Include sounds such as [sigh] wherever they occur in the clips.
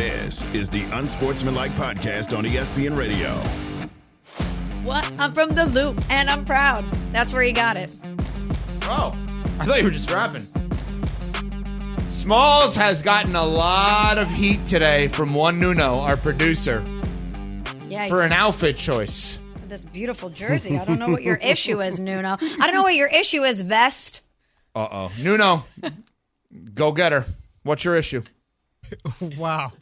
This is the Unsportsmanlike Podcast on ESPN Radio. What? I'm from the Lou and I'm proud. That's where you got it. Oh, I thought you were just rapping. Smalls has gotten a lot of heat today from one Nuno, our producer, Yeah, for you an outfit choice. this beautiful jersey. I don't know what your [laughs] issue is, Nuno. I don't know what your issue is, Vest. Uh oh. Nuno, go get her. What's your issue? [laughs] Wow.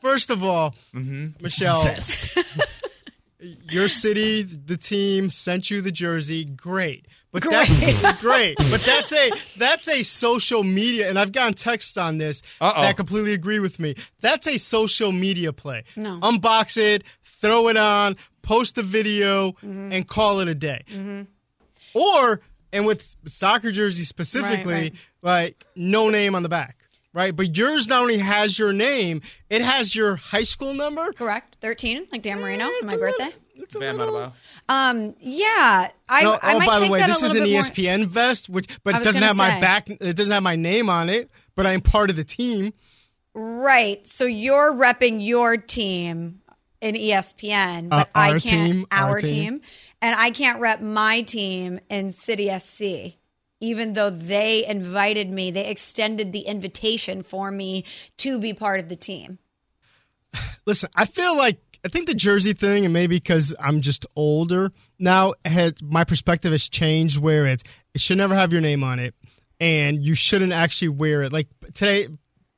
First of all, Michelle, [laughs] your city, the team sent you the jersey. Great. But that's [laughs] great. But that's a that's a social media and I've gotten texts on this Uh-oh. that completely agree with me. That's a social media play. No. Unbox it, throw it on, post a video, Mm-hmm. and call it a day. Or and with soccer jersey specifically, right. like no name on the back. Right, but yours not only has your name, it has your high school number. Correct. 13, like Dan Marino, It's for a my little- birthday. it's a Bam, little- bada, Um, yeah. I, No, I oh, might by the take way, this is an E little bit more- ESPN vest, which but it doesn't gonna have my back. It doesn't have my name on it. But I'm part of the team. Right. So you're repping your team in ESPN, but Uh, I can't. team, our our team. team. and I can't rep my team in City SC. Even though they invited me, they extended the invitation for me to be part of the team. Listen, I feel like I think the jersey thing, and maybe because I'm just older now, has my perspective has changed. Where it's it should never have your name on it, and you shouldn't actually wear it. Like today,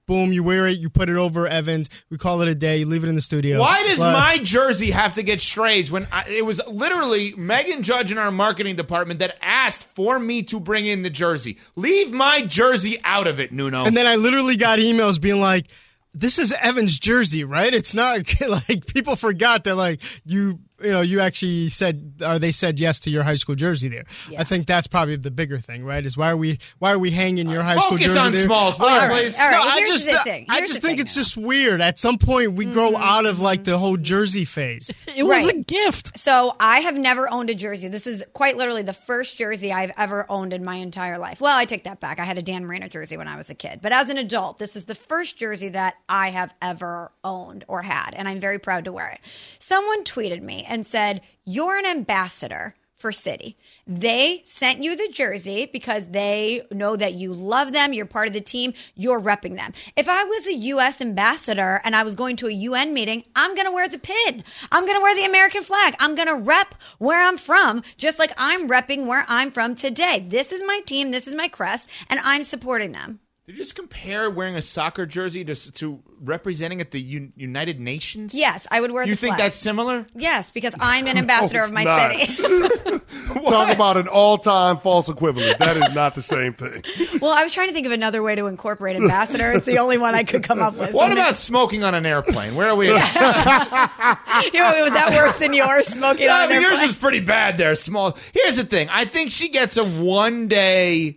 boom, you wear it, you put it over Evans. We call it a day. You leave it in the studio. Why does But- my jersey have to get strays when I, it was literally Megan Judge in our marketing department that asked for me to bring in the jersey? Leave my jersey out of it, Nuno. And then I literally got emails being like, "This is Evan's jersey, right? It's not [laughs] like people forgot that like you, you know, you actually said or they said yes to your high school jersey there. I think that's probably the bigger thing, right? Is why are we why are we hanging your uh, high school jersey? focus jersey on there? Smalls, will All right. please? All right, No, I here's just the uh, thing. I just think thing it's now. just weird. At some point, we grow mm-hmm. out of like the mm-hmm. whole jersey phase. It was a gift. So I have never owned a jersey. This is quite literally the first jersey I've ever owned in my entire life. Well, I take that back. I had a Dan Marino jersey when I was a kid. But as an adult, this is the first jersey that I have ever owned or had. And I'm very proud to wear it. Someone tweeted me and said, You're an ambassador for City. They sent you the jersey because they know that you love them, you're part of the team, you're repping them. If I was a US ambassador and I was going to a UN meeting, I'm going to wear the pin. I'm going to wear the American flag. I'm going to rep where I'm from, just like I'm repping where I'm from today. This is my team, this is my crest, and I'm supporting them. Did you just compare wearing a soccer jersey to, to representing at the Un- United Nations? Yes, I would wear You the think flag. that's similar? Yes, because I'm an ambassador of my [laughs] not. city. [laughs] Talk about an all-time false equivalent. That is not the same thing. [laughs] well, I was trying to think of another way to incorporate ambassador. It's the only one I could come up with. What Something- about smoking on an airplane? Where are we? You know, was that worse than yours? Smoking I on mean, an yours airplane? is pretty bad there. Small. Here's the thing. I think she gets a one day,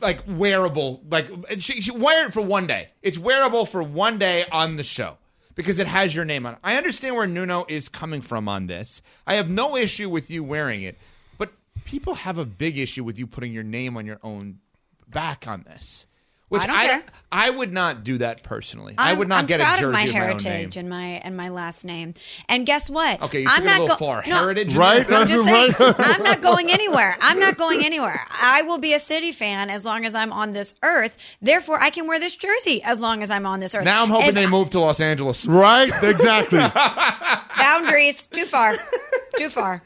like wearable, like she, she wear it for one day. It's wearable for one day on the show because it has your name on it. I understand where Nuno is coming from on this. I have no issue with you wearing it, but people have a big issue with you putting your name on your own back on this. Which I don't care. I would not do that personally. I I'm- would not I'm get a jersey of my of my own name. heritage and my and my last name. And guess what? Okay, you I'm took it not a little go- far. No, Heritage, Right? there? I'm just [laughs] saying, I'm not going anywhere. I'm not going anywhere. I will be a City fan as long as I'm on this earth. Therefore, I can wear this jersey as long as I'm on this earth. Now I'm hoping If they move to Los Angeles. Right? Exactly. [laughs] boundaries too far, too far.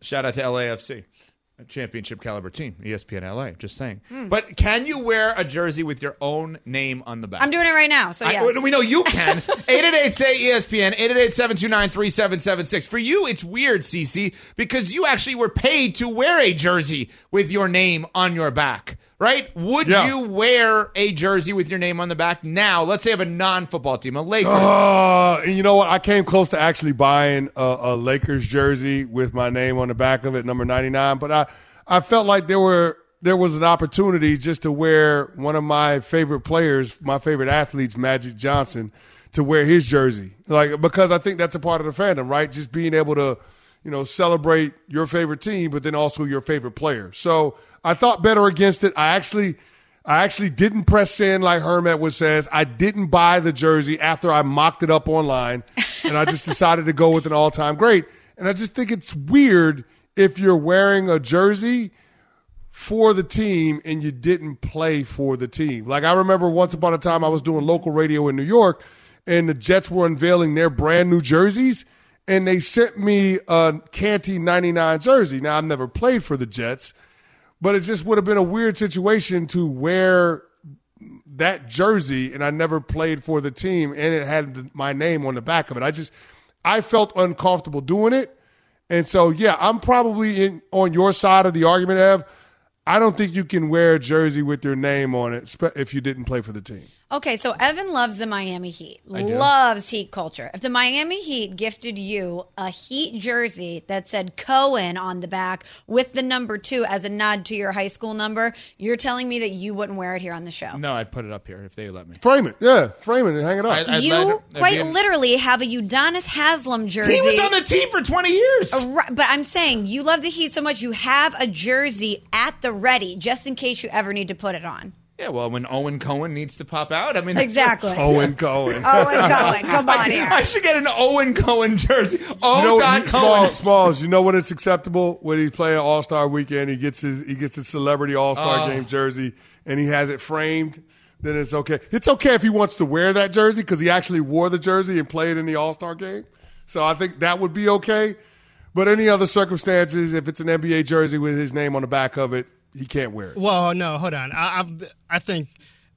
Shout out to LAFC, a championship caliber team, ESPN LA. Just saying. Hmm. But can you wear a jersey with your own name on the back? I'm doing it right now. So I- yes. we know you can. [laughs] 888 say ESPN, 888 729 3776. For you, it's weird, CC, because you actually were paid to wear a jersey with your name on your back. Right? Would Yeah. you wear a jersey with your name on the back now? Let's say of a non-football team, a Lakers. Uh, and you know what? I came close to actually buying a, a Lakers jersey with my name on the back of it, number 99. But I, I felt like there were there was an opportunity just to wear one of my favorite players, my favorite athletes, Magic Johnson, to wear his jersey. Like because I think that's a part of the fandom, right? Just being able to, you know, celebrate your favorite team, but then also your favorite player. So I thought better against it. I actually. I actually didn't press send like Herm Edwards says. I didn't buy the jersey after I mocked it up online, and I just [laughs] decided to go with an all-time great. And I just think it's weird if you're wearing a jersey for the team and you didn't play for the team. Like I remember once upon a time I was doing local radio in New York, and the Jets were unveiling their brand new jerseys, and they sent me a Canty '99 jersey. Now I've never played for the Jets but it just would have been a weird situation to wear that jersey and I never played for the team and it had my name on the back of it. I just I felt uncomfortable doing it. And so yeah, I'm probably in on your side of the argument, Ev. I don't think you can wear a jersey with your name on it if you didn't play for the team. Okay, so Evan loves the Miami Heat. Loves Heat culture. If the Miami Heat gifted you a Heat jersey that said Cohen on the back with the number two as a nod to your high school number, you're telling me that you wouldn't wear it here on the show. No, I'd put it up here if they let me. Frame it. Yeah, frame it and hang it up. I- I'd you let- that'd quite be an- literally have a Udonis Haslem jersey. He was on the team for 20 years. Right, but I'm saying you love the Heat so much you have a jersey at the ready just in case you ever need to put it on. Yeah, well, when Owen Cohen needs to pop out, I mean, that's Exactly. Owen Cohen. Oh, and Cohen, come [laughs] on I, here. I should get an Owen Cohen jersey. Oh, you know, God, you- Cohen. Small, Smalls, you know when it's acceptable when he's playing All Star Weekend, he gets his he gets his celebrity All Star Oh. Game jersey and he has it framed. Then it's okay. It's okay if he wants to wear that jersey because he actually wore the jersey and played in the All Star Game. So I think that would be okay. But any other circumstances, if it's an NBA jersey with his name on the back of it, he can't wear it. Well, no, hold on. I, I, I think,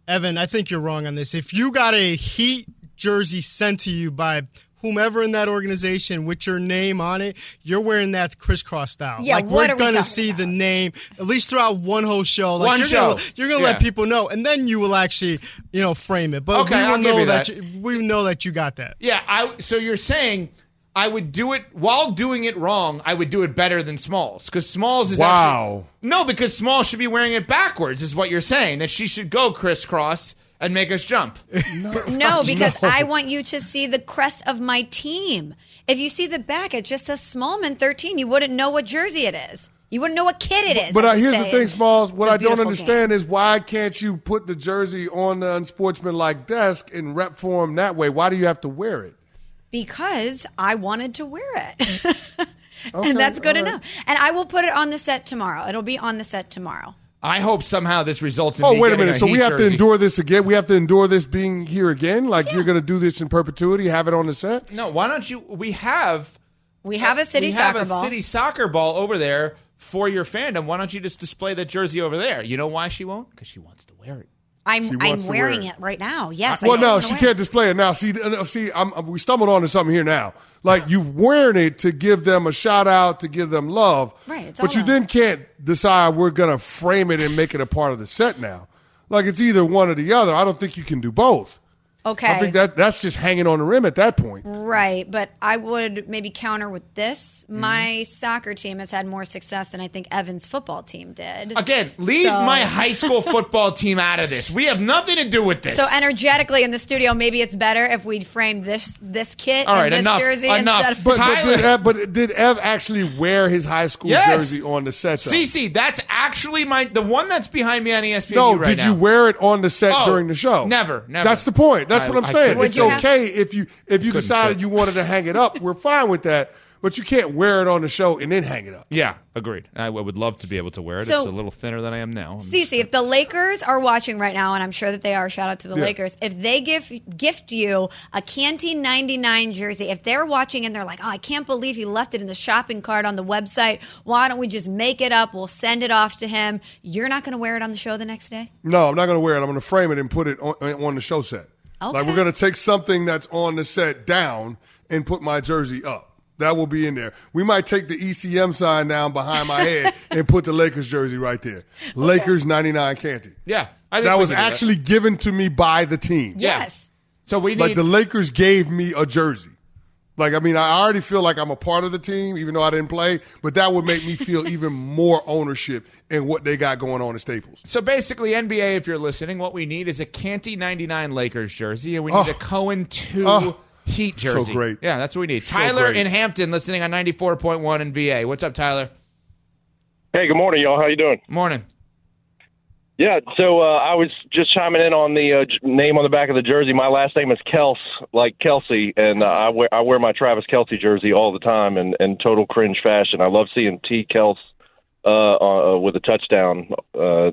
Evan, I think you're wrong on this. If you got a Heat jersey sent to you by whomever in that organization with your name on it, you're wearing that crisscross style. Yeah, like what we're we gonna talking see the name at least throughout one whole show. Like One you're show. Gonna, you're gonna Yeah. let people know, and then you will actually, you know, frame it. But Okay, we will I'll give know you that. you, we know that you got that. Yeah, I. So you're saying I would do it while doing it wrong. I would do it better than Smalls because Smalls is Wow. actually no because Smalls should be wearing it backwards. Is what you're saying that she should go crisscross and make us jump. No, [laughs] no because I want you to see the crest of my team. If you see the back, it just says Smallman 13. You wouldn't know what jersey it is. You wouldn't know what kid it is. But uh, here's say the thing, Smalls. What I don't understand game. is why can't you put the jersey on the unsportsmanlike desk and rep for him that way? Why do you have to wear it? Because I wanted to wear it. [laughs] Okay, and that's good all right. enough. And I will put it on the set tomorrow. It'll be on the set tomorrow. I hope somehow this results in. Oh, me wait a getting minute. So we Heat have to endure this again? We have to endure this being here again? Like you're going to do this in perpetuity, have it on the set? No, why don't you? We have We have a city we soccer have a ball. city soccer ball over there for your fandom. Why don't you just display that jersey over there? You know why she won't? Because she wants to wear it. I'm I'm wearing wear it it. right now. Yes. I Well, no, she can't it. display it now. See, uh, see, I'm, I'm- we stumbled onto something here now. Like you wearing it to give them a shout out, to give them love. Right, But you love. then can't decide we're going to frame it and make it a part of the set now. Like it's either one or the other. I don't think you can do both. Okay. I think that that's just hanging on the rim at that point. Right, but I would maybe counter with this. Mm-hmm. My soccer team has had more success than I think Evan's football team did. Again, leave So- my high school [laughs] football team out of this. We have nothing to do with this. So energetically in the studio, maybe it's better if we frame this this kit All right, and this enough, jersey enough. instead of But, but, Tyler- did Ev, but did Ev actually wear his high school Yes. jersey on the set? though? CC, that's actually my the one that's behind me on ESPN. No, right did now. you wear it on the set Oh, during the show? never, never. That's the point. That's I- what I'm I saying. It's fit. Would you okay if you if you decided fit. you wanted to hang it up. We're fine with that, but you can't wear it on the show and then hang it up. Yeah, agreed. I w- would love to be able to wear it. So- it's a little thinner than I am now. Cece, if the Lakers are watching right now, and I'm sure that they are, shout out to the Yeah. Lakers. If they give gift you a Canty 99 jersey, if they're watching and they're like, "Oh, I can't believe he left it in the shopping cart on the website. Why don't we just make it up? We'll send it off to him." You're not going to wear it on the show the next day. No, I'm not going to wear it. I'm going to frame it and put it on, uh, on the show set. Like we're going to take something that's on the set down and put my jersey up. That will be in there. We might take the ECM sign down behind my head [laughs] and put the Lakers jersey right there. Lakers 99 Canty. Yeah. I think That was can do actually given to me by the team. Yes. So we need. Like the Lakers gave me a jersey. Like, I mean, I already feel like I'm a part of the team, even though I didn't play, but that would make me feel [laughs] even more ownership in what they got going on in Staples. So basically, NBA, if you're listening, what we need is a Canty 99 Lakers jersey, and we oh. need Oh. a Cohen 2 Oh. Heat So jersey. great. Yeah, that's what we need. So Tyler great. in Hampton, listening on 94.1 in VA. What's up, Tyler? Hey, good morning, y'all. How you doing? Morning. Yeah, so uh, I was just chiming in on the uh, j- name on the back of the jersey. My last name is Kels, like Kelce, and uh, I wear I wear my Travis Kelce jersey all the time, in, in total cringe fashion. I love seeing T Kels uh, uh, with a touchdown, uh,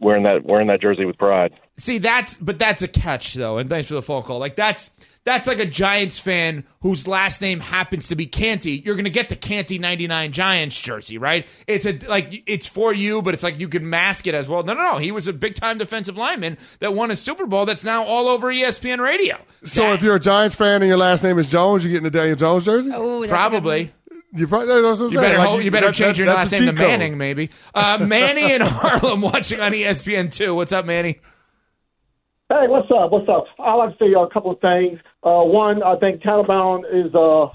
wearing that wearing that jersey with pride. See, that's but that's a catch though, and thanks for the phone call. Like that's that's like a Giants fan whose last name happens to be Canty. You're gonna get the Canty '99 Giants jersey, right? It's a like it's for you, but it's like you can mask it as well. No, no, no. He was a big time defensive lineman that won a Super Bowl. That's now all over ESPN Radio. So That- if you're a Giants fan and your last name is Jones, you're getting a Daniel Jones jersey? Oh, that's probably. You probably that's what I'm You better, Like, ho- you better that- change that- your that's last name to cheat code. Manning, maybe. Uh, Manny in [laughs] Harlem watching on ESPN two. What's up, Manny? Hey, what's up? What's up? I'd like to say a couple of things. Uh, one, I think Taliban is uh,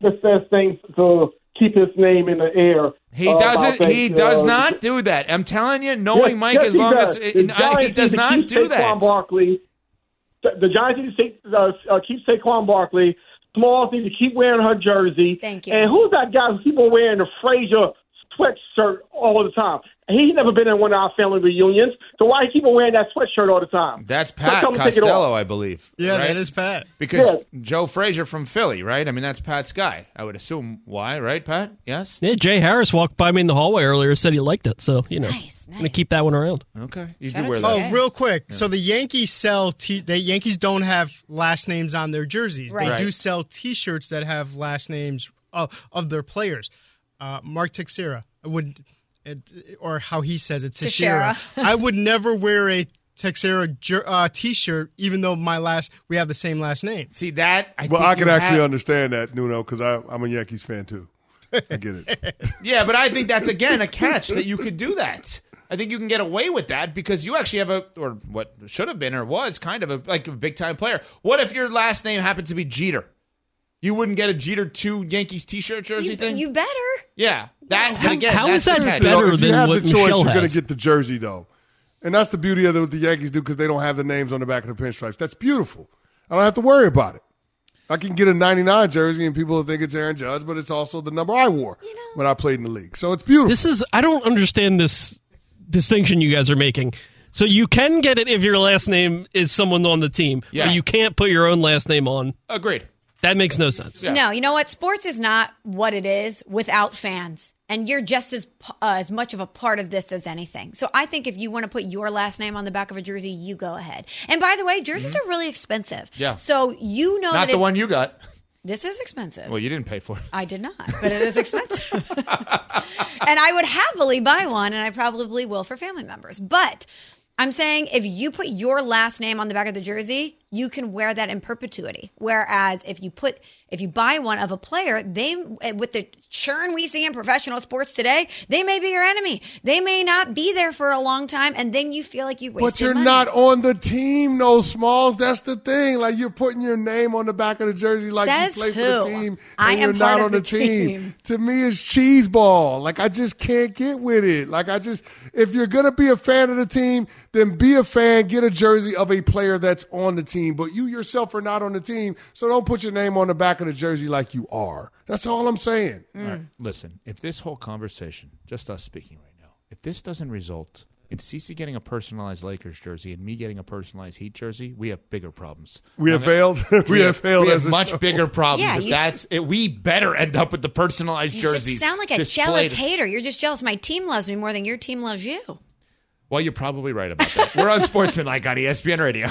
the best thing to keep his name in the air. He Uh, doesn't. about He that, does uh, not do that. I'm telling you, knowing yes, Mike, yes, as he long does. as The uh, he Giants does need to not keep do Saquon that. Barkley. The the Giants need to take, uh, uh, keep Saquon Barkley. Smalls need to keep wearing her jersey. Thank you. And who's that guy who keep on wearing the Frazier sweatshirt all the time? He's never been in one of our family reunions, so why he keep on wearing that sweatshirt all the time? That's Pat tell him to take it Costello. I believe. Yeah, right? that is Pat. because Yeah. Joe Frazier from Philly, right? I mean, that's Pat's guy. I would assume why, right, Pat? Yes. Yeah, Jay Harris walked by me in the hallway earlier. And said he liked it, so you know, Nice, I'm gonna keep that one around. Okay, you Shout do wear that. Oh, real quick. So the Yankees sell t- the Yankees don't have last names on their jerseys. Right. They do sell T-shirts that have last names of, of their players. Uh, Mark Teixeira would, it, or how he says it, Teixeira. Teixeira. I would never wear a Teixeira jer- uh, T-shirt, even though my last we have the same last name. See that? I Well, think I can actually have- understand that, Nuno, because I'm a Yankees fan too. I get it. [laughs] Yeah, but I think that's again a catch that you could do that. I think you can get away with that because you actually have a, or what should have been or was kind of a like a big time player. What if your last name happened to be Jeter? You wouldn't get a Jeter two Yankees T-shirt jersey You, thing. you better. yeah, that. How- again, how that's is that the catch. better You know, if you than have what the choice, Michelle you're going to get the jersey though, and that's the beauty of what the Yankees do because they don't have the names on the back of the pinstripes. That's beautiful. I don't have to worry about it. I can get a 99 jersey and people will think it's Aaron Judge, but it's also the number I wore when I played in the league. So it's beautiful. This is I don't understand this distinction you guys are making. So you can get it if your last name is someone on the team, Yeah. but you can't put your own last name on. Agreed. That makes no sense. No, you know what? Sports is not what it is without fans, and you're just as uh, as much of a part of this as anything. So I think if you want to put your last name on the back of a jersey, you go ahead. And by the way, jerseys are really expensive. Mm-hmm. Yeah. So you know Not that the it- one you got. This is expensive. Well, you didn't pay for it. I did not, but it is expensive. [laughs] and I would happily buy one, and I probably will for family members. But I'm saying if you put your last name on the back of the jersey, you can wear that in perpetuity. Whereas if you put if you buy one of a player, they eh, with the churn we see in professional sports today, they may be your enemy. They may not be there for a long time, and then you feel like you wasted. But you're money. not on the team, no Smalls. That's the thing. Like you're putting your name on the back of the jersey, like Says you play for the team, and I am you're not on the the team. team. To me, it's cheese ball. Like I just can't get with it. Like I just, if you're gonna be a fan of the team, then be a fan. Get a jersey of a player that's on the team. But you yourself are not on the team, so don't put your name on the back of the jersey like you are. That's all I'm saying. All right, listen. If this whole conversation, just us speaking right now, if this doesn't result in Cece getting a personalized Lakers jersey and me getting a personalized Heat jersey, we have bigger problems. We have [laughs] failed. we have failed We as have a much show. bigger problems. Yeah, that's it, we better end up with the personalized You jerseys. sound like a jealous hater. You're just jealous. My team loves me more than your team loves you. Well, you're probably right about that. We're on [laughs] Sportsmanlike on E ESPN Radio.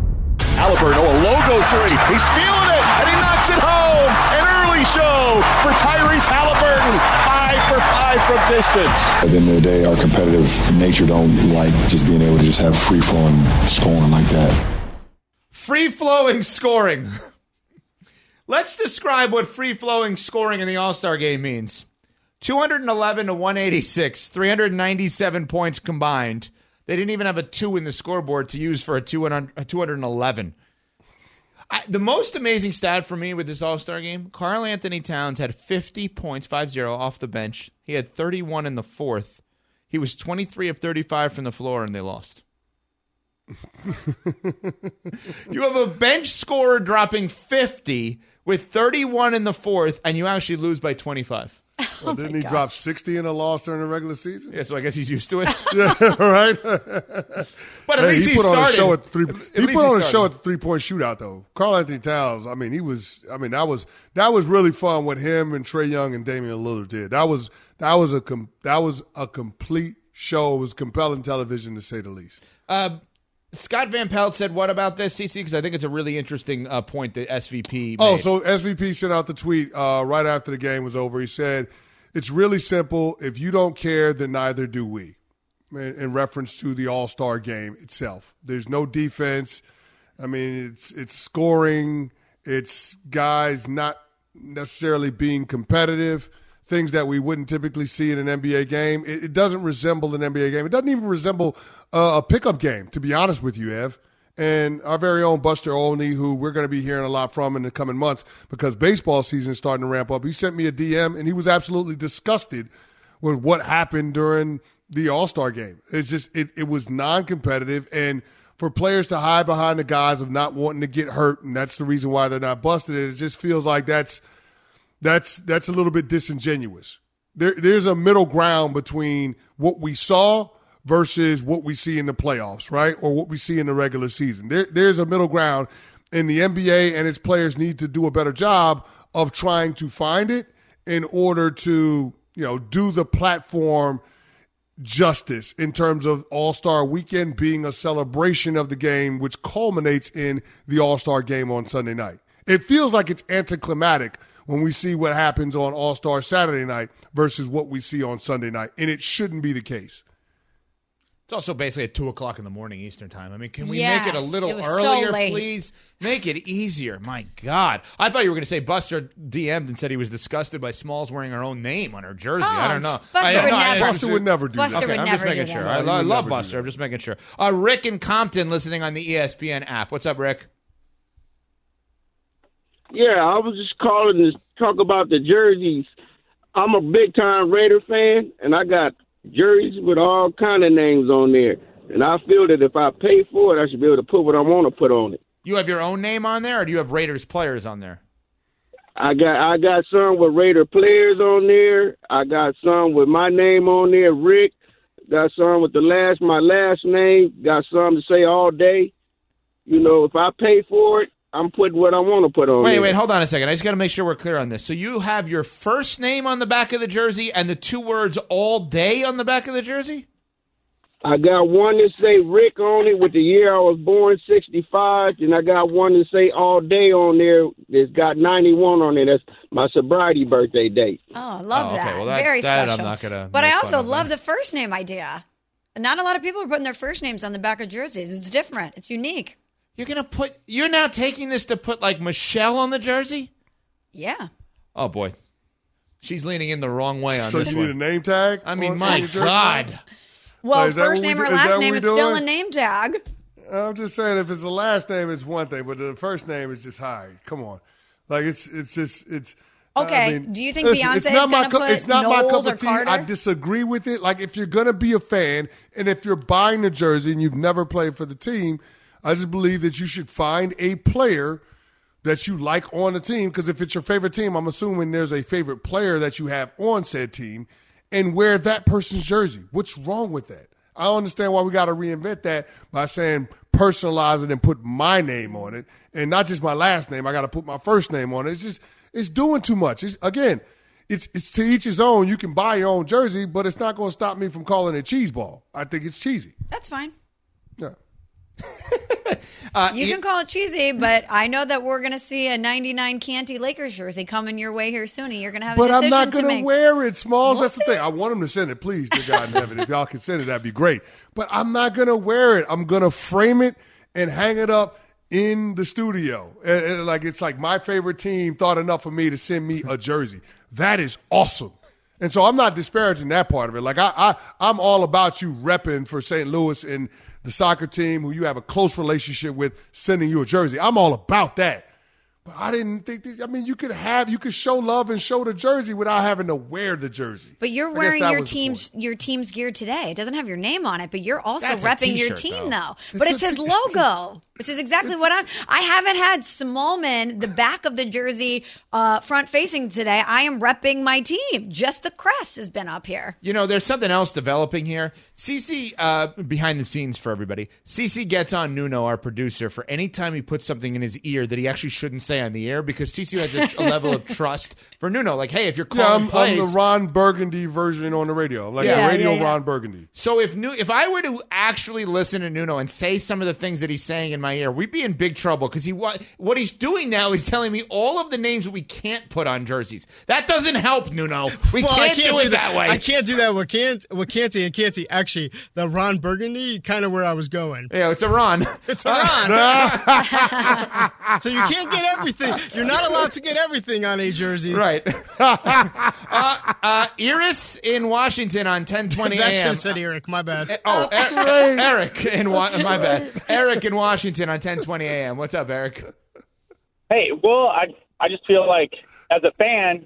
Halliburton, oh, a logo three. He's feeling it, and he knocks it home. An early show for Tyrese Halliburton. Five for five from distance. At the end of the day, our competitive nature don't like just being able to just have free flowing scoring like that. Free flowing scoring. Let's describe what free flowing scoring in the All Star game means 211 to 186, 397 points combined. They didn't even have a two in the scoreboard to use for a, 200, a 211. I, the most amazing stat for me with this All Star game Karl-Anthony Towns had 50 points, 5 0 off the bench. He had 31 in the fourth. He was 23 of 35 from the floor, and they lost. [laughs] you have a bench scorer dropping 50 with 31 in the fourth, and you actually lose by 25. [laughs] Well, didn't he drop 60 in a loss during the regular season? Yeah, so I guess he's used to it. [laughs] yeah, right. [laughs] But at Hey, least he he put on a show at the three, at he put he on a show at the three-point shootout though. Karl-Anthony Towns. I mean, he was. I mean, that was that was really fun what him and Trae Young and Damian Lillard did. That was that was a com, that was a complete show. It was compelling television to say the least. Uh, Scott Van Pelt said, "What about this, CC?" Because I think it's a really interesting uh, point that SVP. Oh, so SVP sent out the tweet uh, right after the game was over. He said, "It's really simple. If you don't care, then neither do we." In, in reference to the All Star game itself, there's no defense. I mean, it's it's scoring. It's guys not necessarily being competitive. Things that we wouldn't typically see in an NBA game. It, it doesn't resemble an NBA game. It doesn't even resemble uh, a pickup game, to be honest with you, Ev and our very own Buster Olney, who we're going to be hearing a lot from in the coming months because baseball season is starting to ramp up. He sent me a DM and he was absolutely disgusted with what happened during the All Star game. It's just it, it was non competitive and for players to hide behind the guise of not wanting to get hurt, and that's the reason why they're not busted. It just feels like that's that's that's a little bit disingenuous. There, there's a middle ground between what we saw versus what we see in the playoffs, right, or what we see in the regular season. There, there's a middle ground, and the NBA and its players need to do a better job of trying to find it in order to you know do the platform justice in terms of All Star Weekend being a celebration of the game, which culminates in the All Star game on Sunday night. It feels like it's anticlimactic when we see what happens on All Star Saturday night versus what we see on Sunday night, and it shouldn't be the case. It's also basically at two o'clock in the morning Eastern time. I mean, can we Yes, make it a little it was so earlier, please? Make it easier. My God, I thought you were going to say Buster DM'd and said he was disgusted by Smalls wearing her own name on her jersey. I don't know. Oh, Buster I, would no, never. Buster would never do Buster that. would I'm never just making sure. I, No, he lo- I love Buster. I'm just making sure. Uh, Rick in Compton listening on the ESPN app. What's up, Rick? Yeah, I was just calling to talk about the jerseys. I'm a big time Raider fan, and I got jerseys with all kind of names on there. And I feel that if I pay for it, I should be able to put what I want to put on it. You have your own name on there, or do you have Raiders players on there? I got I got some with Raider players on there. I got some with my name on there, Rick. Got some with the last my last name. Got some to say all day. You know, if I pay for it, I'm putting what I want to put on. Wait, there. wait, hold on a second. I just got to make sure we're clear on this. So you have your first name on the back of the jersey and the two words all day on the back of the jersey? I got one that say Rick on it with the year I was born, 65, and I got one that say all day on there that's got 91 on it. That's my sobriety birthday date. Oh, I love Oh, okay. that. Well, that- Very that I'm special. not gonna But I also love then. the first name idea. Not a lot of people are putting their first names on the back of jerseys. It's different. It's unique. You're going to put, you're now taking this to put like Michelle on the jersey? Yeah. Oh, boy. She's leaning in the wrong way on So this you need a one. name tag? I mean, on- my on your jersey? God. Well, Is that first what we name do- or is last that name, what it's we still a doing? name tag. I'm just saying, if it's the last name, it's one thing, but the first name is just high. Come on, like it's it's just it's. I Okay, mean, do you think listen, Beyonce it's is not my gonna cup- put It's not my Knowles cup or of tea. I Carter? disagree with it. Like if you're gonna be a fan, and if you're buying the jersey and you've never played for the team, I just believe that you should find a player that you like on the team. Because if it's your favorite team, I'm assuming there's a favorite player that you have on said team, and wear that person's jersey. What's wrong with that? I don't understand why we got to reinvent that by saying personalize it and put my name on it, and not just my last name. I got to put my first name on it. It's just it's doing too much. It's, again, it's it's to each his own. You can buy your own jersey, but it's not going to stop me from calling it cheese ball. I think it's cheesy. That's fine. Yeah. [laughs] you can call it cheesy, but I know that we're going to see a 99 Canty Lakers jersey coming your way here soon. and You're going to have a But I'm not going to make. wear it, Smalls. That's the thing. I want them to send it, please, to God in heaven. If y'all can send it, that'd be great. But I'm not going to wear it. I'm going to frame it and hang it up in the studio. Uh, uh, Like it's like my favorite team thought enough for me to send me a jersey. That is awesome. And so I'm not disparaging that part of it. Like I, I I'm all about you repping for St. Louis and the soccer team who you have a close relationship with sending you a jersey. I'm all about that. But I didn't think that, I mean you could have you could show love and show the jersey without having to wear the jersey. But you're wearing your team's your team's gear today. It doesn't have your name on it, but you're also That's repping your team though. though. But It's it a says t- logo, which is exactly what I'm. I haven't had Smallman the back of the jersey uh, front facing today. I am repping my team. Just the crest has been up here. You know, there's something else developing here. CC, uh, behind the scenes for everybody, CC gets on Nuno, our producer, for any time he puts something in his ear that he actually shouldn't say on the air because CC has a, a [laughs] level of trust for Nuno. Like, hey, if you're Yeah, calling I'm, I'm the Ron Burgundy version on the radio. I'm like Yeah, the radio yeah, yeah. Ron Burgundy. So if Nu- if I were to actually listen to Nuno and say some of the things that he's saying in my ear, we'd be in big trouble because he what what he's doing now is telling me all of the names that we can't put on jerseys. That doesn't help, Nuno. We Well, I can't, do it that, way. I can't do that with Cant with Canty and Canty. Actually, the Ron Burgundy, kind of where I was going. Yeah, it's a Ron. [laughs] It's a Ron. [laughs] so you can't get everything. You're not allowed to get everything on a jersey. right. [laughs] uh, uh, Iris in Washington on 1020 That should a.m. have said Eric. My bad. Oh, Er- Eric in Wa- my bad. Eric in Washington on 1020 a.m. What's up, Eric? Hey, well, I I just feel like as a fan,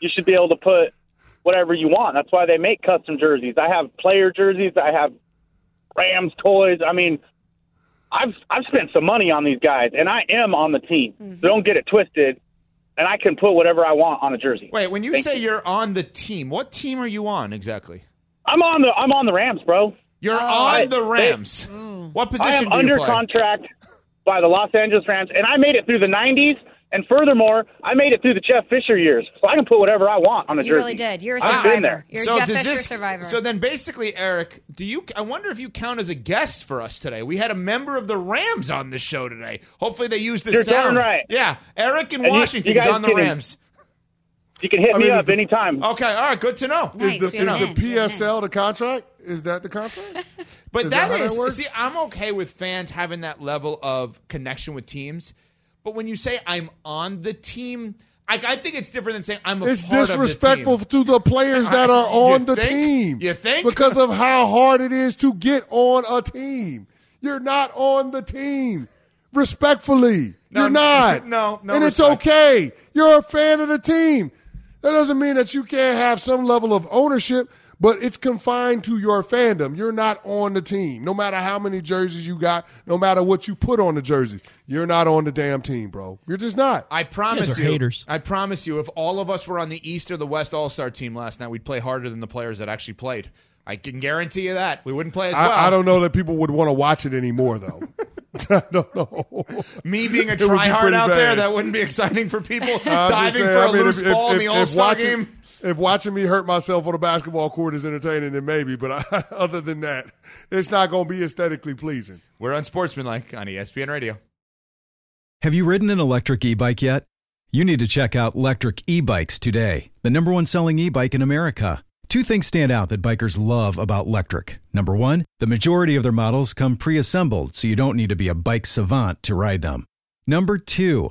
you should be able to put whatever you want. That's why they make custom jerseys. I have player jerseys. I have Rams toys. I mean, I've I've spent some money on these guys, and I am on the team. So don't get it twisted. And I can put whatever I want on a jersey. Wait, when you Thank say you. you're on the team, what team are you on exactly? I'm on the I'm on the Rams, bro. You're oh. on I- the Rams. Mm. What position I am do you under play? contract by the Los Angeles Rams, and I made it through the '90s. And furthermore, I made it through the Jeff Fisher years, so I can put whatever I want on a You jersey. really did. You're a I've survivor. been there. You're a Jeff Fisher this- survivor. So then, basically, Eric, do you? I wonder if you count as a guest for us today. We had a member of the Rams on the show today. Hopefully, they use the You're sound. darn right. Yeah, Eric in And Washington you is on the can- Rams. You can hit I me mean, up the- anytime. Okay, all right, good to know. Nice. Is the, is win. the PSL the contract? Is that the contract? [laughs] But Is that that how is that works? see, I'm okay with fans having that level of connection with teams. But when you say I'm on the team, I, I think it's different than saying I'm a It's part disrespectful of the team. to the players [laughs] that are on the think? team. You think? Because of [laughs] how hard it is to get on a team. You're not on the team. Respectfully. No, You're not. [laughs] no, no And it's okay. You're a fan of the team. That doesn't mean that you can't have some level of ownership, but it's confined to your fandom. You're not on the team. No matter how many jerseys you got, no matter what you put on the jerseys, you're not on the damn team, bro. You're just not. I promise you. haters. I promise you, if all of us were on the East or the West All Star team last night, we'd play harder than the players that actually played. I can guarantee you that we wouldn't play as well. I, I don't know that people would want to watch it anymore, though. [laughs] I don't know. [laughs] Me being a It would be tryhard pretty out there, that wouldn't be exciting for people I'm diving saying, for a I mean, loose if- if- ball in the All Star watching- game. If watching me hurt myself on a basketball court is entertaining, then maybe. But I, [laughs] other than that, it's not going to be aesthetically pleasing. We're unsportsmanlike on ESPN Radio. Have you ridden an electric e bike yet? You need to check out Lectric E Bikes today, the number one selling e bike in America. Two things stand out that bikers love about Lectric. Number one, the majority of their models come pre assembled, so you don't need to be a bike savant to ride them. Number two,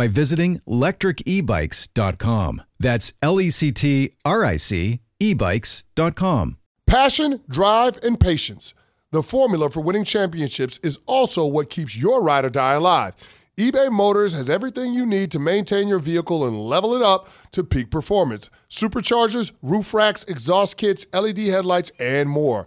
by visiting lectricebikes.com. That's L E C T R I C ebikes.com. Passion, drive, and patience. The formula for winning championships is also what keeps your ride or die alive. eBay Motors has everything you need to maintain your vehicle and level it up to peak performance superchargers, roof racks, exhaust kits, LED headlights, and more.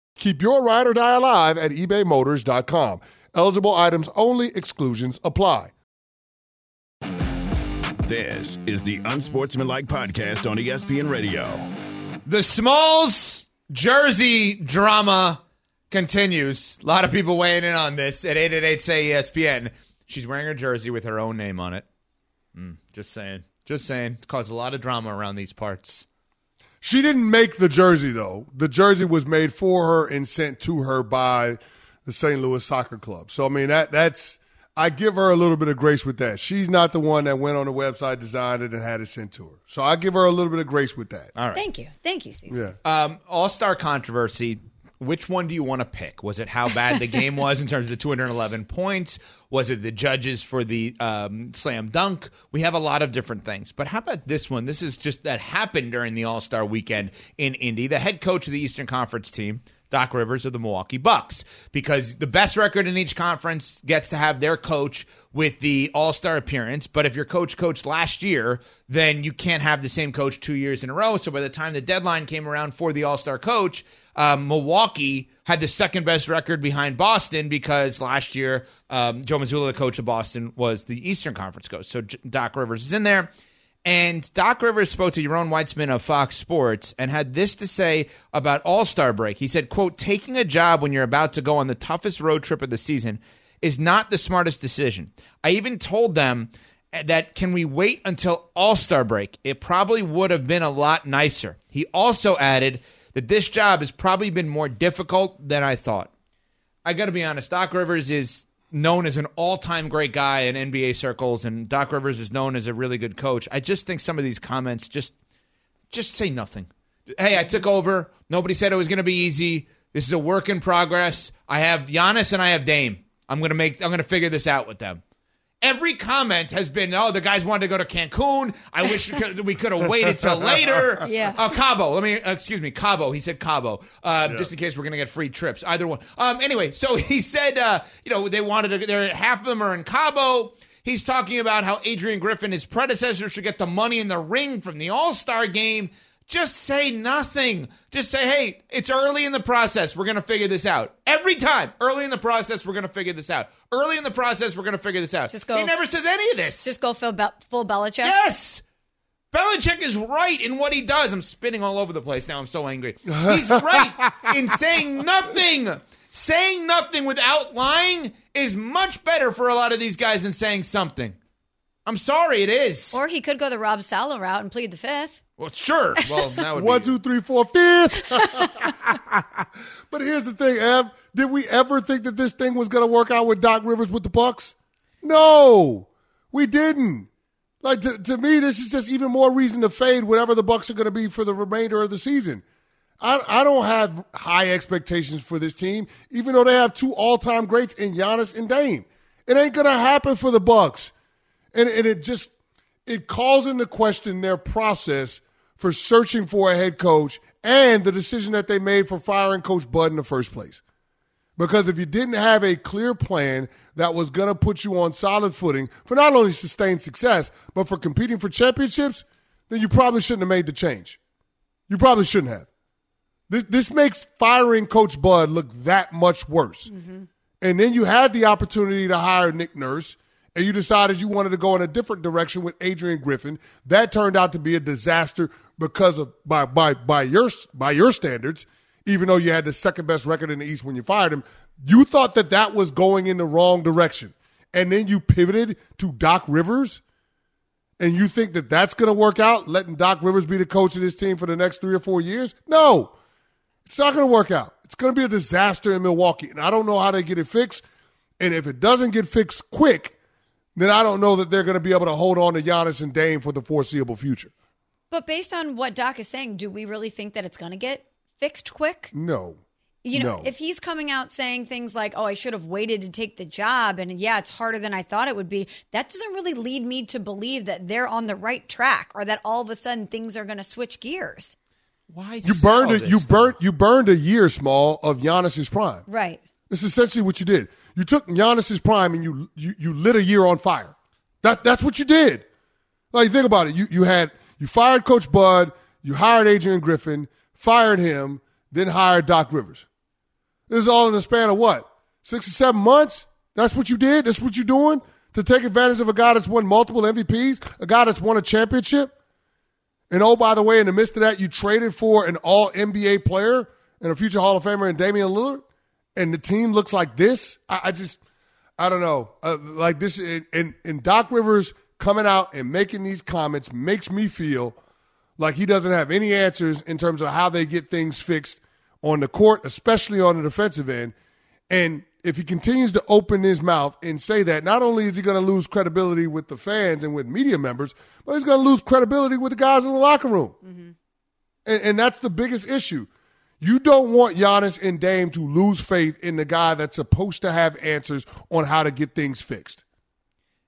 Keep your ride or die alive at ebaymotors.com. Eligible items only, exclusions apply. This is the Unsportsmanlike Podcast on ESPN Radio. The Smalls jersey drama continues. A lot of people weighing in on this at 888 say ESPN. She's wearing her jersey with her own name on it. Mm, just saying. Just saying. It's caused a lot of drama around these parts. She didn't make the jersey, though. The jersey was made for her and sent to her by the St. Louis Soccer Club. So, I mean, that that's. I give her a little bit of grace with that. She's not the one that went on the website, designed it, and had it sent to her. So I give her a little bit of grace with that. All right. Thank you. Thank you, Cecil. Yeah. Um, All Star controversy. Which one do you want to pick? Was it how bad the game was in terms of the 211 points? Was it the judges for the um, slam dunk? We have a lot of different things. But how about this one? This is just that happened during the All Star weekend in Indy. The head coach of the Eastern Conference team, Doc Rivers of the Milwaukee Bucks, because the best record in each conference gets to have their coach with the All Star appearance. But if your coach coached last year, then you can't have the same coach two years in a row. So by the time the deadline came around for the All Star coach, um, Milwaukee had the second best record behind Boston because last year um, Joe Mazzulla, the coach of Boston, was the Eastern Conference coach. So Doc Rivers is in there. And Doc Rivers spoke to Yaron Weitzman of Fox Sports and had this to say about All Star break. He said, quote, taking a job when you're about to go on the toughest road trip of the season is not the smartest decision. I even told them that can we wait until All Star break? It probably would have been a lot nicer. He also added that this job has probably been more difficult than I thought. I got to be honest, Doc Rivers is known as an all-time great guy in NBA circles and Doc Rivers is known as a really good coach. I just think some of these comments just just say nothing. Hey, I took over. Nobody said it was going to be easy. This is a work in progress. I have Giannis and I have Dame. I'm to make I'm to figure this out with them. Every comment has been, oh, the guys wanted to go to Cancun. I wish we could, have waited till later. [laughs] Yeah. Uh, Cabo. Let me, uh, excuse me, Cabo. He said Cabo, uh, just in case we're going to get free trips. Either one. Um, anyway, so [laughs] he said, uh, you know, they wanted to, they're, half of them are in Cabo. He's talking about how Adrian Griffin, his predecessor, should get the money in the ring from the All Star game. Just say nothing. Just say, hey, it's early in the process. We're going to figure this out. Every time. Early in the process, we're going to figure this out. Early in the process, we're going to figure this out. Just go- He never says any of this. Just go full, Bel- full Belichick. Yes. Belichick is right in what he does. I'm spinning all over the place now. I'm so angry. He's right [laughs] in saying nothing. Saying nothing without lying is much better for a lot of these guys than saying something. I'm sorry, it is. Or he could go the Rob Sala route and plead the fifth. Well, sure. Well, would One, be. two, three, four, fifth. [laughs] but here's the thing, Ev. Did we ever think that this thing was going to work out with Doc Rivers with the Bucks? No, we didn't. Like to, to me, this is just even more reason to fade whatever the Bucks are going to be for the remainder of the season. I, I don't have high expectations for this team, even though they have two all-time greats in Giannis and Dame. It ain't going to happen for the Bucks, and, and it just it calls into question their process for searching for a head coach and the decision that they made for firing Coach Bud in the first place. Because if you didn't have a clear plan that was going to put you on solid footing for not only sustained success, but for competing for championships, then you probably shouldn't have made the change. You probably shouldn't have. This, this makes firing Coach Bud look that much worse. Mm-hmm. And then you had the opportunity to hire Nick Nurse, and you decided you wanted to go in a different direction with Adrian Griffin. That turned out to be a disaster because of by by by your by your standards. Even though you had the second best record in the East when you fired him, you thought that that was going in the wrong direction, and then you pivoted to Doc Rivers, and you think that that's going to work out, letting Doc Rivers be the coach of this team for the next three or four years? No, it's not going to work out. It's going to be a disaster in Milwaukee, and I don't know how they get it fixed. And if it doesn't get fixed quick, then I don't know that they're going to be able to hold on to Giannis and Dame for the foreseeable future. But based on what Doc is saying, do we really think that it's going to get fixed quick? No. You know, No. if he's coming out saying things like, "Oh, I should have waited to take the job," and yeah, it's harder than I thought it would be, that doesn't really lead me to believe that they're on the right track or that all of a sudden things are going to switch gears. Why You burned it. You burnt. You burned a year, small, of Giannis's prime. Right. This is essentially what you did. You took Giannis's prime and you you, you lit a year on fire. That that's what you did. Like think about it. You you had you fired Coach Bud, you hired Adrian Griffin, fired him, then hired Doc Rivers. This is all in the span of what six or seven months. That's what you did. That's what you're doing to take advantage of a guy that's won multiple MVPs, a guy that's won a championship. And oh, by the way, in the midst of that, you traded for an all NBA player and a future Hall of Famer in Damian Lillard, and the team looks like this. I, I just, I don't know. Uh, like this, and, and Doc Rivers coming out and making these comments makes me feel like he doesn't have any answers in terms of how they get things fixed on the court, especially on the defensive end. And if he continues to open his mouth and say that, not only is he going to lose credibility with the fans and with media members, but he's going to lose credibility with the guys in the locker room. Mm-hmm. And, and that's the biggest issue. You don't want Giannis and Dame to lose faith in the guy that's supposed to have answers on how to get things fixed.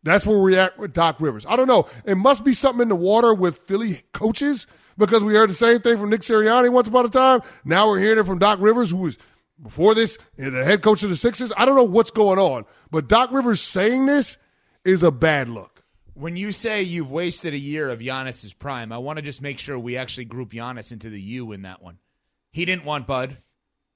That's where we're at with Doc Rivers. I don't know. It must be something in the water with Philly coaches because we heard the same thing from Nick Sirianni once upon a time. Now we're hearing it from Doc Rivers, who was before this the head coach of the Sixers. I don't know what's going on, but Doc Rivers saying this is a bad look. When you say you've wasted a year of Giannis's prime, I want to just make sure we actually group Giannis into the U in that one. He didn't want Bud.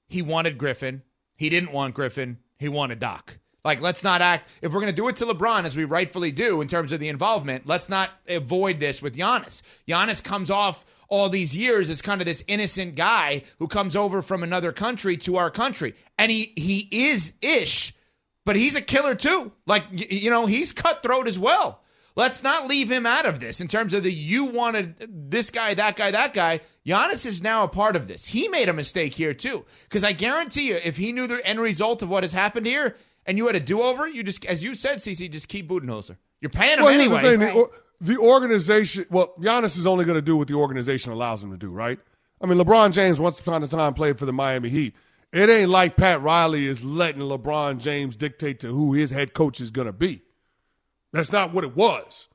He wanted Griffin. He didn't want Griffin. He wanted Doc. Like, let's not act. If we're going to do it to LeBron, as we rightfully do in terms of the involvement, let's not avoid this with Giannis. Giannis comes off all these years as kind of this innocent guy who comes over from another country to our country. And he, he is ish, but he's a killer too. Like, you know, he's cutthroat as well. Let's not leave him out of this in terms of the you wanted this guy, that guy, that guy. Giannis is now a part of this. He made a mistake here too. Because I guarantee you, if he knew the end result of what has happened here and you had a do over, you just, as you said, CC, just keep Budenholzer. You're paying him Well, anyway. the thing: the, or- the organization. Well, Giannis is only going to do what the organization allows him to do, right? I mean, LeBron James once upon a time played for the Miami Heat. It ain't like Pat Riley is letting LeBron James dictate to who his head coach is going to be. That's not what it was.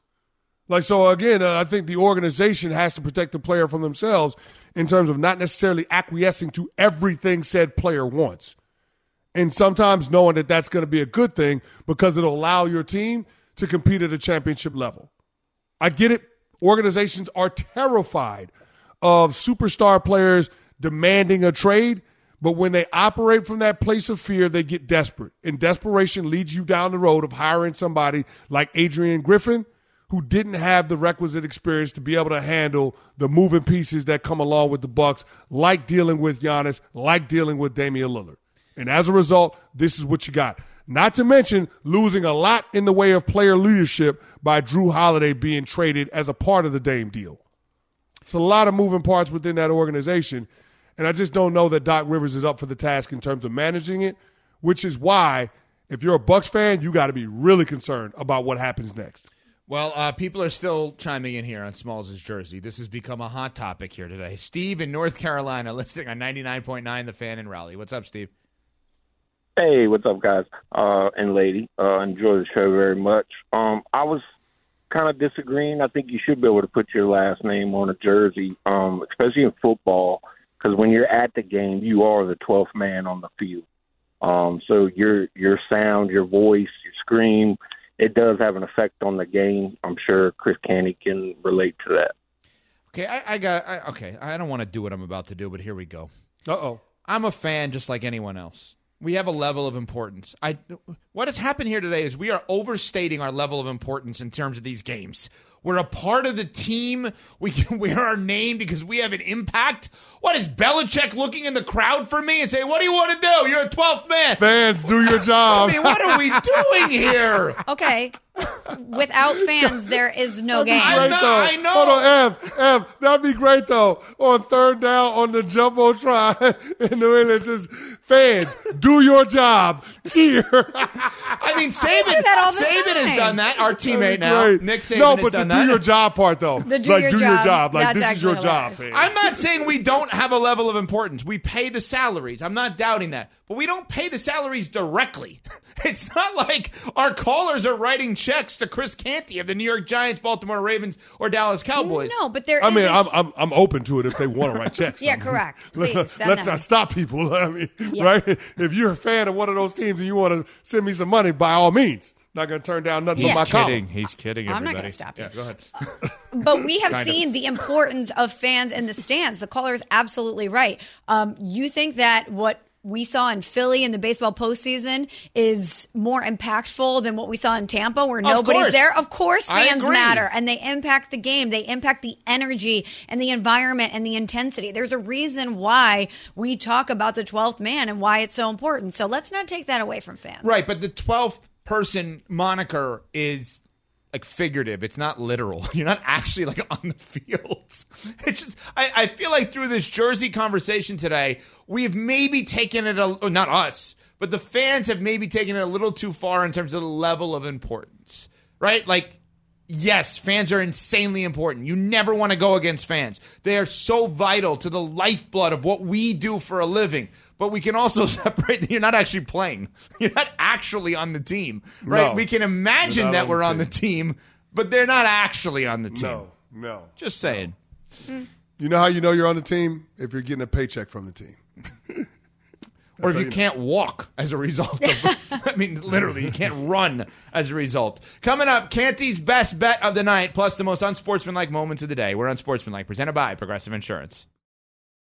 Like so, again, uh, I think the organization has to protect the player from themselves in terms of not necessarily acquiescing to everything said player wants and sometimes knowing that that's going to be a good thing because it'll allow your team to compete at a championship level. I get it. Organizations are terrified of superstar players demanding a trade, but when they operate from that place of fear, they get desperate. And desperation leads you down the road of hiring somebody like Adrian Griffin, who didn't have the requisite experience to be able to handle the moving pieces that come along with the Bucks, like dealing with Giannis, like dealing with Damian Lillard. And as a result, this is what you got. Not to mention losing a lot in the way of player leadership by Jrue Holiday being traded as a part of the Dame deal. It's a lot of moving parts within that organization. And I just don't know that Doc Rivers is up for the task in terms of managing it, which is why, if you're a Bucks fan, you got to be really concerned about what happens next. Well, uh, people are still chiming in here on Smalls' jersey. This has become a hot topic here today. Steve in North Carolina [laughs] listening on 99.9 The Fan in Raleigh. What's up, Steve? Hey, what's up, guys uh, and lady? Uh, enjoy the show very much. Um, I was kind of disagreeing. I think you should be able to put your last name on a jersey, um, especially in football, because when you're at the game, you are the 12th man on the field. Um, so your your sound, your voice, your scream, it does have an effect on the game. I'm sure Chris Canty can relate to that. Okay, I, I got. I, okay, I don't want to do what I'm about to do, but here we go. Uh oh. I'm a fan just like anyone else. We have a level of importance. I what has happened here today is we are overstating our level of importance in terms of these games. We're a part of the team. We [laughs] can wear our name because we have an impact. What is Belichick looking in the crowd for me and saying, "What do you want to do? You're a 12th man." Fans, do your job. [laughs] I mean, what are we doing here? Okay. Without fans, there is no game. Great though. I know. Hold on, Ev, Ev, that'd be great though. On third down on the jumbo jumbotron [laughs] in New England, just fans, do your job. Cheer. I mean, [laughs] Saban, do that Saban has done that. Our teammate now, Great. Nick Saban, no, has done the that. do your job part though. The do like your do your job. job. Like That's this is your job, fans. I'm not saying we don't have a level of importance. We pay the salaries. I'm not doubting that. But we don't pay the salaries directly. [laughs] It's not like our callers are writing checks to Chris Canty of the New York Giants, Baltimore Ravens, or Dallas Cowboys. No, but there I is mean, a- I'm, I'm I'm open to it if they want to write checks. Yeah, I mean, correct. [laughs] Let's, not, send let's not stop people. [laughs] I mean, Yeah. right? If you're a fan of one of those teams and you want to send me some money, by all means. Not going to turn down nothing He's but my column. kidding. He's [laughs] kidding. I'm not gonna stop you. Yeah, go ahead. but we have Kind of. seen the importance of fans in the stands. The caller is absolutely right. Um, you think that what we saw in Philly in the baseball postseason is more impactful than what we saw in Tampa, where nobody's course. there. Of course, fans matter and they impact the game. They impact the energy and the environment and the intensity. There's a reason why we talk about the 12th man and why it's so important. So let's not take that away from fans. Right, but the 12th person moniker is like figurative. It's not literal. [laughs] You're not actually like on the field. [laughs] It's just I, I feel like through this jersey conversation today, we've maybe taken it a or not us, but the fans have maybe taken it a little too far in terms of the level of importance. Right? Like Yes, fans are insanely important. You never want to go against fans. They are so vital to the lifeblood of what we do for a living. But we can also [laughs] separate that you're not actually playing. [laughs] You're not actually on the team, right? No. we can imagine that on we're the on the team, but they're not actually on the team. No, no. Just saying. Mm. You know how you know you're on the team? If you're getting a paycheck from the team. [laughs] or if you you know. can't walk as a result of [laughs] [laughs] I mean literally you can't run as a result. Coming up, Canty's best bet of the night plus the most unsportsmanlike moments of the day. We're unsportsmanlike presented by Progressive Insurance.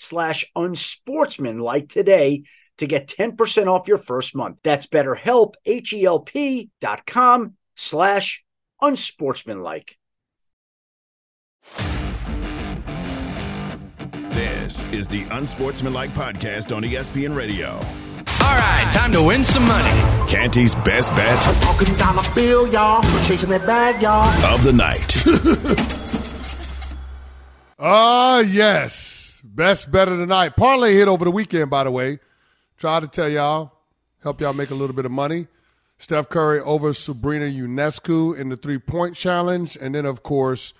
slash unsportsmanlike today to get 10% off your first month. That's betterhelp, H-E-L-P dot com slash unsportsmanlike. This is the Unsportsmanlike Podcast on ESPN Radio. All right, time to win some money. Canty's best bet Talking dollar bill, y'all. We're chasing that bag, y'all. of the night. [laughs] Ah, yes. Best bet of the night. Parlay hit over the weekend, by the way. Try to tell y'all, help y'all make a little bit of money. Steph Curry over Sabrina Ionescu in the three point challenge. And then, of course,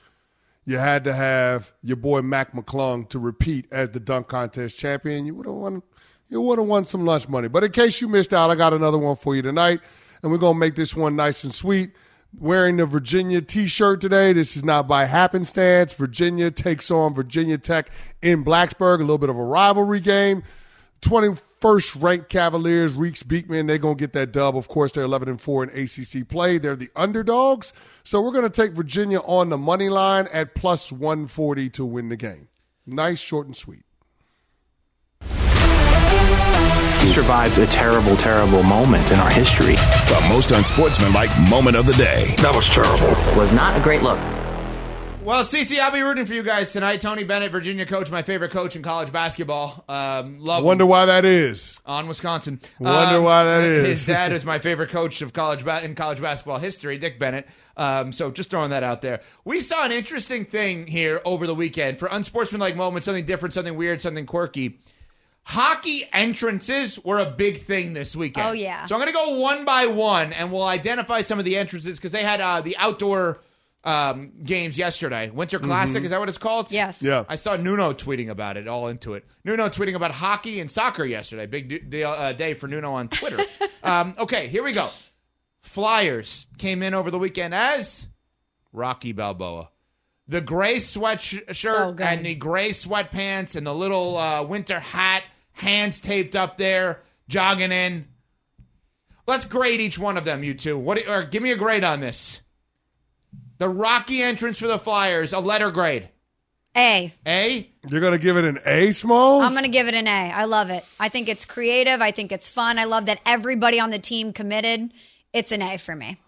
you had to have your boy Mac McClung to repeat as the dunk contest champion. You would have won. You would have won some lunch money. But in case you missed out, I got another one for you tonight, and we're gonna make this one nice and sweet. Wearing the Virginia T-shirt today. This is not by happenstance. Virginia takes on Virginia Tech in Blacksburg. A little bit of a rivalry game. 21st ranked Cavaliers, Reece Beekman, they're going to get that dub. Of course, they're 11 and 4 in ACC play. They're the underdogs. So we're going to take Virginia on the money line at plus 140 to win the game. Nice, short, and sweet. We survived a terrible, terrible moment in our history. The most unsportsmanlike moment of the day. That was terrible. Was not a great look. Well, CC, I'll be rooting for you guys tonight. Tony Bennett, Virginia coach, my favorite coach in college basketball. Um, love wonder why that is. on Wisconsin. Wonder Um, why that is. His dad is [laughs] my favorite coach of college ba- in college basketball history, Dick Bennett. Um, so just throwing that out there. We saw an interesting thing here over the weekend for unsportsmanlike moments, something different, something weird, something quirky. Hockey entrances were a big thing this weekend. Oh, yeah. So I'm going to go one by one, and we'll identify some of the entrances because they had uh, the outdoor um, games yesterday. Winter Classic, Mhm. is that what it's called? Yes. Yeah. I saw Nuno tweeting about it, all into it. Nuno tweeting about hockey and soccer yesterday. Big d- deal, uh, day for Nuno on Twitter. [laughs] um, okay, here we go. Flyers came in over the weekend as Rocky Balboa. The gray sweatshirt So and the gray sweatpants and the little uh, winter hat, hands taped up there, jogging in. Let's grade each one of them, you two. What? Or give me a grade on this. The Rocky entrance for the Flyers, a letter grade. A. A. You're going to give it an A, Smalls? I'm going to give it an A. I love it. I think it's creative. I think it's fun. I love that everybody on the team committed. It's an A for me.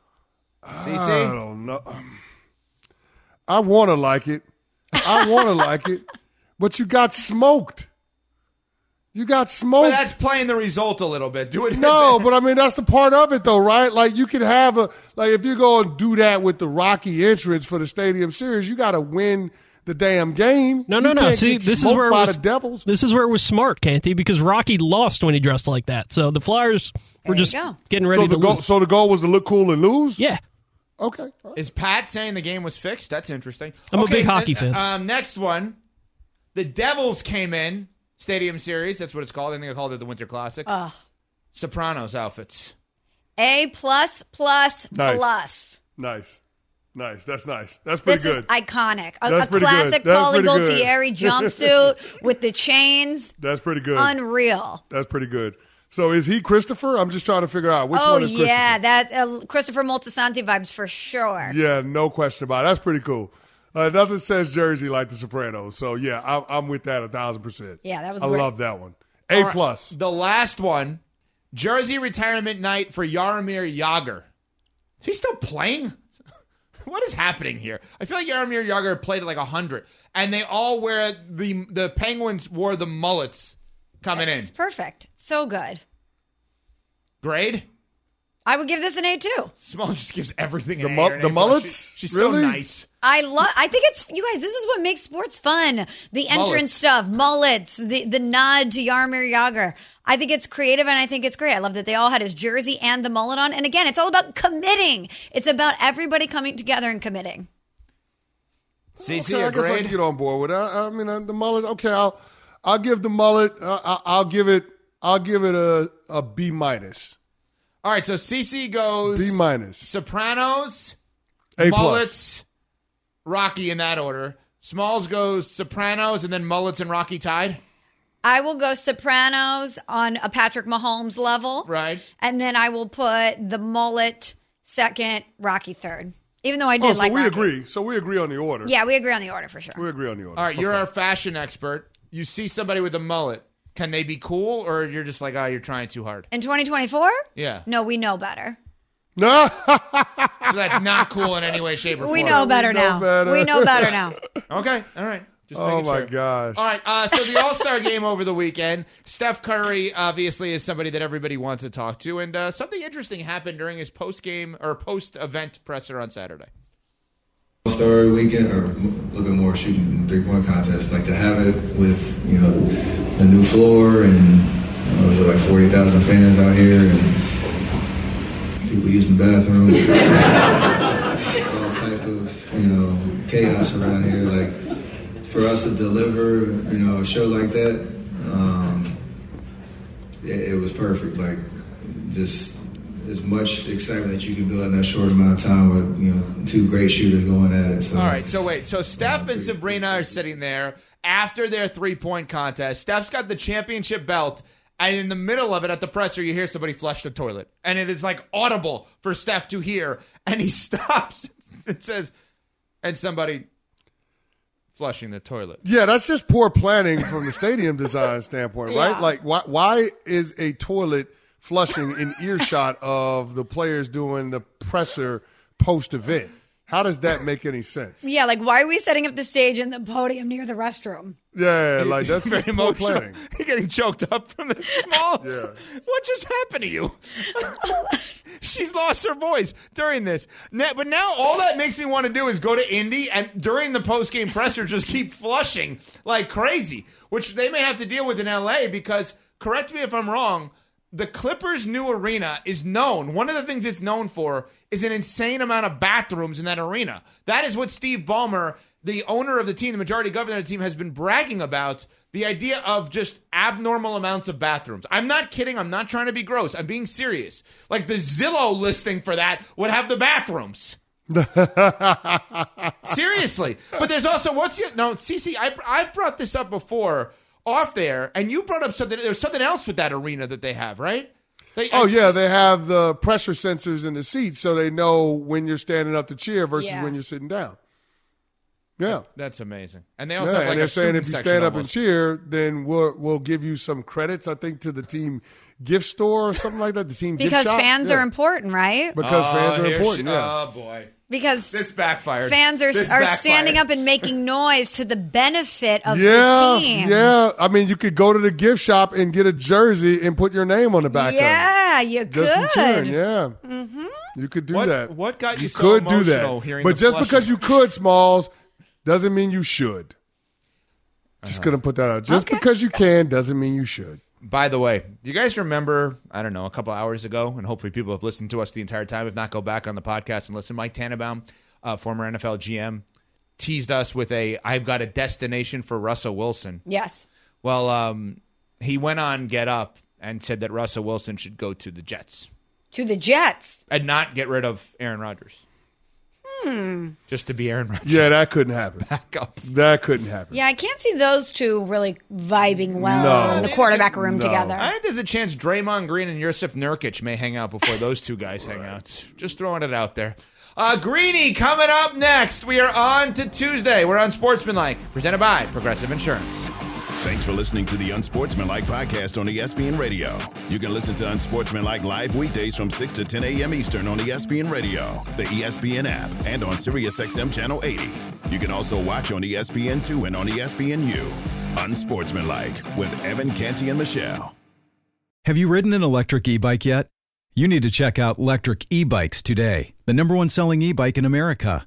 I don't know. I want to like it. I want to like it. But you got smoked. You got But smoked. that's playing the result a little bit. Do it. no, [laughs] but I mean that's the part of it though, right? Like you can have a like if you go and do that with the Rocky entrance for the Stadium Series, you got to win the damn game. No, no, You no. can't See, this is where it by was, the Devils. This is where it was smart, Canty, because Rocky lost when he dressed like that. So the Flyers were There you just go. getting ready So the to goal, lose. so the goal was to look cool and lose. Yeah, Okay. Is Pat saying the game was fixed? That's interesting. I'm a big hockey uh, fan. Um, next one, the Devils came in Stadium Series. That's what it's called. I think I called it the Winter Classic. Ugh. Sopranos outfits. A plus plus Nice. plus. Nice. Nice. That's nice. That's pretty This good. is iconic. A, That's a pretty good. classic That's Paulie pretty. Gualtieri [laughs] jumpsuit with the chains. That's pretty good. Unreal. That's pretty good. So is he Christopher? I'm just trying to figure out which oh one is Christopher. yeah, that uh, Christopher Moltisanti vibes for sure. Yeah, no question about it. That's pretty cool. Uh, nothing says Jersey like the Sopranos. So yeah, I'm, I'm with that a thousand percent. Yeah, that was I great. love that one. A right, plus. The last one, Jersey retirement night for Jaromir Jagr. Is he still playing? [laughs] What is happening here? I feel like Jaromir Jagr played at like hundred, and they all wear the the Penguins wore the mullets coming in. It's perfect. So good. Grade. I would give this an A too. Small just gives everything The an mu- A or an the A plus. mullets? She- she's Really? so nice. I love. I think it's you guys. This is what makes sports fun. The entrance Mullets. stuff, mullets, the the nod to Jaromir Jagr. I think it's creative and I think it's great. I love that they all had his jersey and the mullet on. And again, it's all about committing. It's about everybody coming together and committing. CC, okay, a I guess I grade. can get on board with that. I, I mean, uh, the mullet. Okay, I'll I'll give the mullet. Uh, I, I'll give it. I'll give it a a B minus. All right, so CC goes B minus. Sopranos, A plus. mullets, Rocky in that order. Smalls goes Sopranos and then mullets and Rocky tied. I will go Sopranos on a Patrick Mahomes level. Right. And then I will put the mullet second, Rocky third. Even though I did Oh, so like we Rocky. agree. So we agree on the order. Yeah, we agree on the order for sure. we agree on the order. All right, you're Okay. our fashion expert. You see somebody with a mullet. Can they be cool or you're just like, oh, you're trying too hard? In 2024? Yeah. No, we know better. No. [laughs] So that's not cool in any way, shape, or form. We know better now. better. We know better now. [laughs] Okay, all right. Just oh my sure. gosh. All right, uh, so the [laughs] All Star game over the weekend. Steph Curry obviously is somebody that everybody wants to talk to, and uh, something interesting happened during his post game or post event presser on Saturday. Star weekend, or a little bit more shooting three point contest, like to have it with you know the new floor and you know, there's like forty thousand fans out here and people using bathrooms [laughs] all type of you know chaos around here. Like for us to deliver, you know, a show like that, um, it, it was perfect. Like just as much excitement that you can build in that short amount of time with you know two great shooters going at it. So All right, so wait, so Steph and Sabrina are sitting there after their three point contest. Steph's got the championship belt And in the middle of it, at the presser, you hear somebody flush the toilet, and it is like audible for Steph to hear. And he [laughs] stops and says, "And somebody flushing the toilet." Yeah, that's just poor planning from the stadium design standpoint, right? Yeah. Like, why, why is a toilet flushing in earshot of the players doing the presser post event? How does that make any sense? Yeah, like why are we setting up the stage and the podium near the restroom? Yeah, like that's [laughs] very just poor emotional. planning. [laughs] You're getting choked up from the smalls. Yeah. What just happened to you? [laughs] She's lost her voice during this. Now, but now all that makes me want to do is go to Indy and during the post game presser just keep flushing like crazy, which they may have to deal with in LA because correct me if I'm wrong. The Clippers' new arena is known. One of the things it's known for is an insane amount of bathrooms in that arena. That is what Steve Ballmer, the owner of the team, the majority governor of the team, has been bragging about. The idea of just abnormal amounts of bathrooms. I'm not kidding. I'm not trying to be gross. I'm being serious. Like the Zillow listing for that would have the bathrooms. [laughs] Seriously. But there's also what's the no, CC, I I've brought this up before off there, and you brought up something there's something else with that arena that they have, right? They, Oh yeah, they have the pressure sensors in the seats, so they know when you're standing up to cheer versus Yeah. when you're sitting down. Yeah, That's amazing. And they also yeah, have like and they're a saying if you section stand up and cheer, then we'll we'll give you some credits. I think to the team gift store or something like that. The team gift Because shop? fans Yeah. are important, right? Because Oh, fans uh, are important. she- yeah. Oh boy. Because This backfired. fans are This are backfired. standing up and [laughs] making noise to the benefit of yeah, the team. yeah. I mean, you could go to the gift shop and get a jersey and put your name on the back Yeah, of it. you Just could. cheering, yeah. Mm-hmm. You could do What- that. what got you so could do emotional that. hearing But the just flushing? because you could, Smalls, doesn't mean you should. Just Uh-huh. gonna put that out. Just because you can doesn't mean you should. By the way, do you guys remember, I don't know, a couple hours ago, and hopefully people have listened to us the entire time. If not, go back on the podcast and listen. Mike Tannenbaum, uh, former NFL GM, teased us with a I've got a destination for Russell Wilson. Yes. Well, um, he went on Get Up and said that Russell Wilson should go to the Jets To the Jets. and not get rid of Aaron Rodgers. Just to be Aaron Rodgers. Yeah, that couldn't happen. [laughs] Back up. That couldn't happen. Yeah, I can't see those two really vibing well No. in the quarterback room No. together. I think there's a chance Draymond Green and Jusuf Nurkic may hang out before those two guys hang out. Just throwing it out there. Uh, Greeny coming up next. We are on to Tuesday. We're Unsportsmanlike, presented by Progressive Insurance. Thanks for listening to the Unsportsmanlike podcast on ESPN Radio. You can listen to Unsportsmanlike live weekdays from 6 to 10 a.m. Eastern on ESPN Radio, the ESPN app, and on SiriusXM Channel 80. You can also watch on E ESPN2 and on ESPNU. Unsportsmanlike with Evan Canty and Michelle. Have you ridden an electric e bike yet? You need to check out Lectric E Bikes today, the number one selling e bike in America.